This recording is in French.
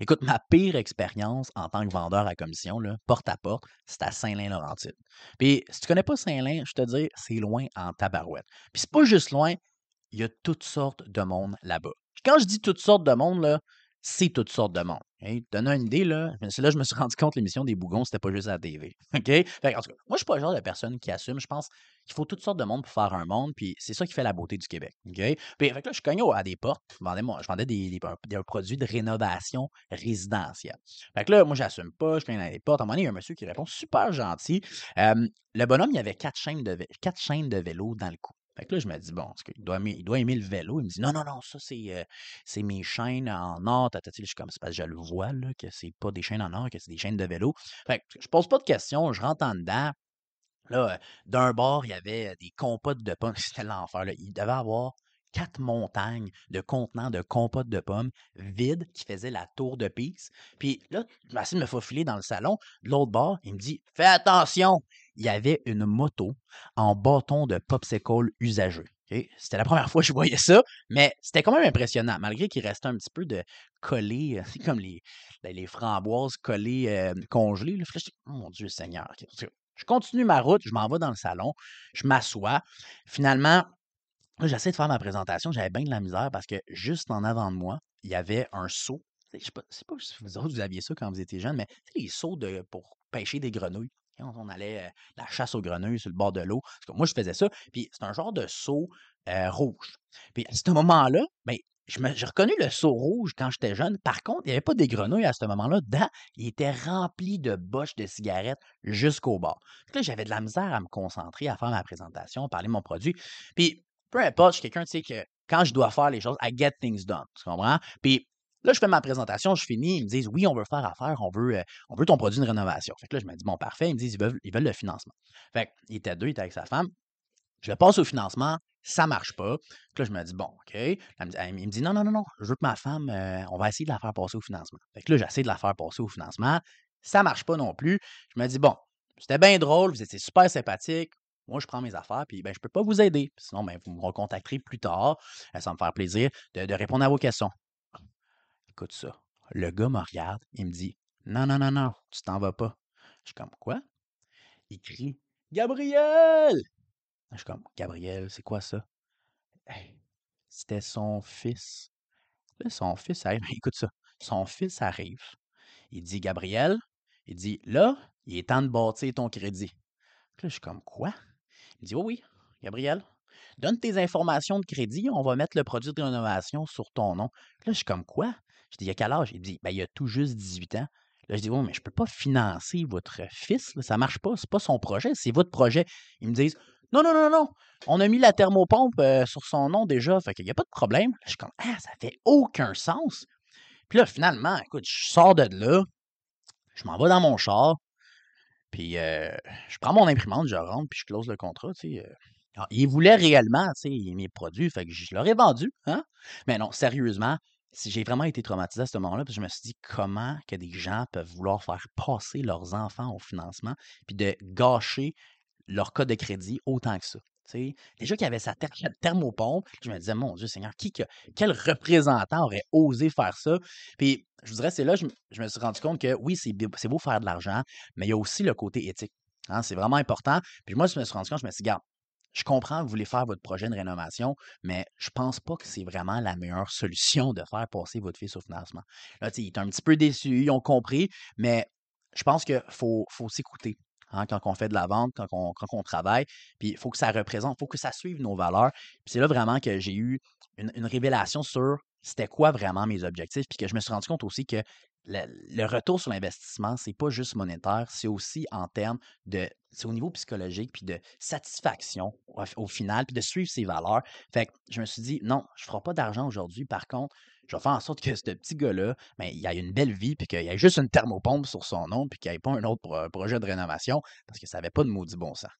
Écoute, ma pire expérience en tant que vendeur à commission, là, porte à porte, c'est à Saint-Lin-Laurentide. Puis, si tu connais pas Saint-Lin, je te dis, c'est loin en tabarouette. Puis, c'est pas juste loin, il y a toutes sortes de monde là-bas. Puis quand je dis toutes sortes de monde, là, c'est toutes sortes de monde. Hey, donne une idée, là. Là je me suis rendu compte l'émission des Bougons, c'était pas juste à la TV. OK? Fait, en tout cas, moi, je suis pas le genre de personne qui assume. Je pense qu'il faut toutes sortes de monde pour faire un monde, puis c'est ça qui fait la beauté du Québec. OK? Puis, là, je cognais à des portes. Je vendais, je vendais des, des, produits de rénovation résidentielle. Fait là, moi, j'assume pas. Je cogne à des portes. À un moment donné, il y a un monsieur qui répond super gentil. Le bonhomme, il avait quatre chaînes de, quatre chaînes de vélo dans le cou. Fait que là, je me dis, bon, il doit, aimer, il doit aimer le vélo? Il me dit, non, non, non, ça, c'est, euh, c'est mes chaînes en or. Je suis comme, c'est parce que je le vois, là, que c'est pas des chaînes en or, que c'est des chaînes de vélo. Fait que je pose pas de questions, je rentre en dedans. Là, euh, d'un bord, il y avait des compotes de pommes. C'était l'enfer. Là. Il devait avoir quatre montagnes de contenants de compotes de pommes vides qui faisaient la tour de Pise. Puis là, je m'essaie de me faufiler dans le salon. De l'autre bord, il me dit Fais attention, il y avait une moto en bâton de popsicle usagé. C'était la première fois que je voyais ça, mais c'était quand même impressionnant, malgré qu'il restait un petit peu de collé, euh, comme les, ben, les framboises collées, euh, congelées. Là. oh mon Dieu Seigneur. Je continue ma route, je m'en vais dans le salon, je m'assois. Finalement, j'essaie de faire ma présentation, j'avais bien de la misère parce que juste en avant de moi, il y avait un seau. Je ne sais pas, si vous, vous aviez ça quand vous étiez jeune, mais les seaux de, pour pêcher des grenouilles. Quand on allait la chasse aux grenouilles sur le bord de l'eau. Moi, je faisais ça. Puis c'est un genre de seau rouge. Puis à ce moment-là, ben, j'ai reconnu le seau rouge quand j'étais jeune. Par contre, il n'y avait pas des grenouilles à ce moment-là. Dedans, il était rempli de boches de cigarettes jusqu'au bord. J'avais de la misère à me concentrer, à faire ma présentation, à parler de mon produit. Puis, peu importe, je suis quelqu'un, tu sais, que quand je dois faire les choses, I get things done. Tu comprends? Puis, Là, je fais ma présentation, je finis, ils me disent oui, on veut faire affaire, on veut, euh, on veut ton produit de rénovation. Fait que là, je me dis bon, parfait. Ils me disent ils veulent, ils veulent le financement. Fait qu'il était deux, il était avec sa femme. Je passe au financement, ça marche pas. Puis là, je me dis bon, OK. il me dit non, non, non, non, je veux que ma femme, euh, on va essayer de la faire passer au financement. Fait que là, j'essaie de la faire passer au financement. Ça marche pas non plus. Je me dis bon, c'était bien drôle, vous étiez super sympathique. Moi, je prends mes affaires, puis ben, je ne peux pas vous aider. Sinon, ben, vous me recontacterez plus tard. Ça va me faire plaisir de répondre à vos questions. Écoute ça. Le gars me regarde, il me dit Non, non, non, non, tu t'en vas pas. Je suis comme Quoi? Il crie Gabriel! Je suis comme Gabriel, c'est quoi ça? C'était son fils. Là, son fils arrive. Écoute ça. Son fils arrive. Il dit Gabriel, il dit Là, il est temps de bâtir ton crédit. Là, je suis comme Quoi? Il dit Oui, oui, Gabriel, donne tes informations de crédit, on va mettre le produit de rénovation sur ton nom. Là, je suis comme Quoi? Je dis, il y a quel âge? Il dit, ben, il a tout juste 18 ans. Là, je dis, oui, mais je ne peux pas financer votre fils. ça ne marche pas. Ce n'est pas son projet, c'est votre projet. Ils me disent, non, non, non, non. On a mis la thermopompe euh, sur son nom déjà. Fait qu'il n'y a pas de problème. je suis comme, ah, ça fait aucun sens. Puis là, finalement, écoute, je sors de là. Je m'en vais dans mon char. Puis euh, je prends mon imprimante, je rentre, puis je close le contrat. Tu sais, euh. il voulait réellement, mes produits. Fait que je leur ai vendu. Hein? Mais non, sérieusement, j'ai vraiment été traumatisé à ce moment-là, que je me suis dit comment que des gens peuvent vouloir faire passer leurs enfants au financement, puis de gâcher leur code de crédit autant que ça. Déjà qu'il avait sa thermopompe, je me disais, mon Dieu Seigneur, qui, quel représentant aurait osé faire ça? Puis je vous dirais, c'est là que je, me suis rendu compte que oui, c'est beau faire de l'argent, mais il y a aussi le côté éthique. Hein, c'est vraiment important. Puis moi, je me suis rendu compte, je me suis dit, garde, je comprends que vous voulez faire votre projet de rénovation, mais je pense pas que c'est vraiment la meilleure solution de faire passer votre fils au financement. Là, il est un petit peu déçu, ils ont compris, mais je pense qu'il faut, faut s'écouter. Hein, quand on fait de la vente, quand on, quand travaille, puis il faut que ça représente, il faut que ça suive nos valeurs. Puis c'est là vraiment que j'ai eu une révélation sur c'était quoi vraiment mes objectifs, puis que je me suis rendu compte aussi que le, retour sur l'investissement, c'est pas juste monétaire, c'est aussi en termes de. C'est au niveau psychologique, puis de satisfaction au, final, puis de suivre ses valeurs. Fait que je me suis dit, non, je ferai pas d'argent aujourd'hui. Par contre, je vais faire en sorte que ce petit gars-là, ben, il ait une belle vie, puis qu'il ait juste une thermopompe sur son nom, puis qu'il n'y ait pas un autre projet de rénovation, parce que ça n'avait pas de maudit bon sens.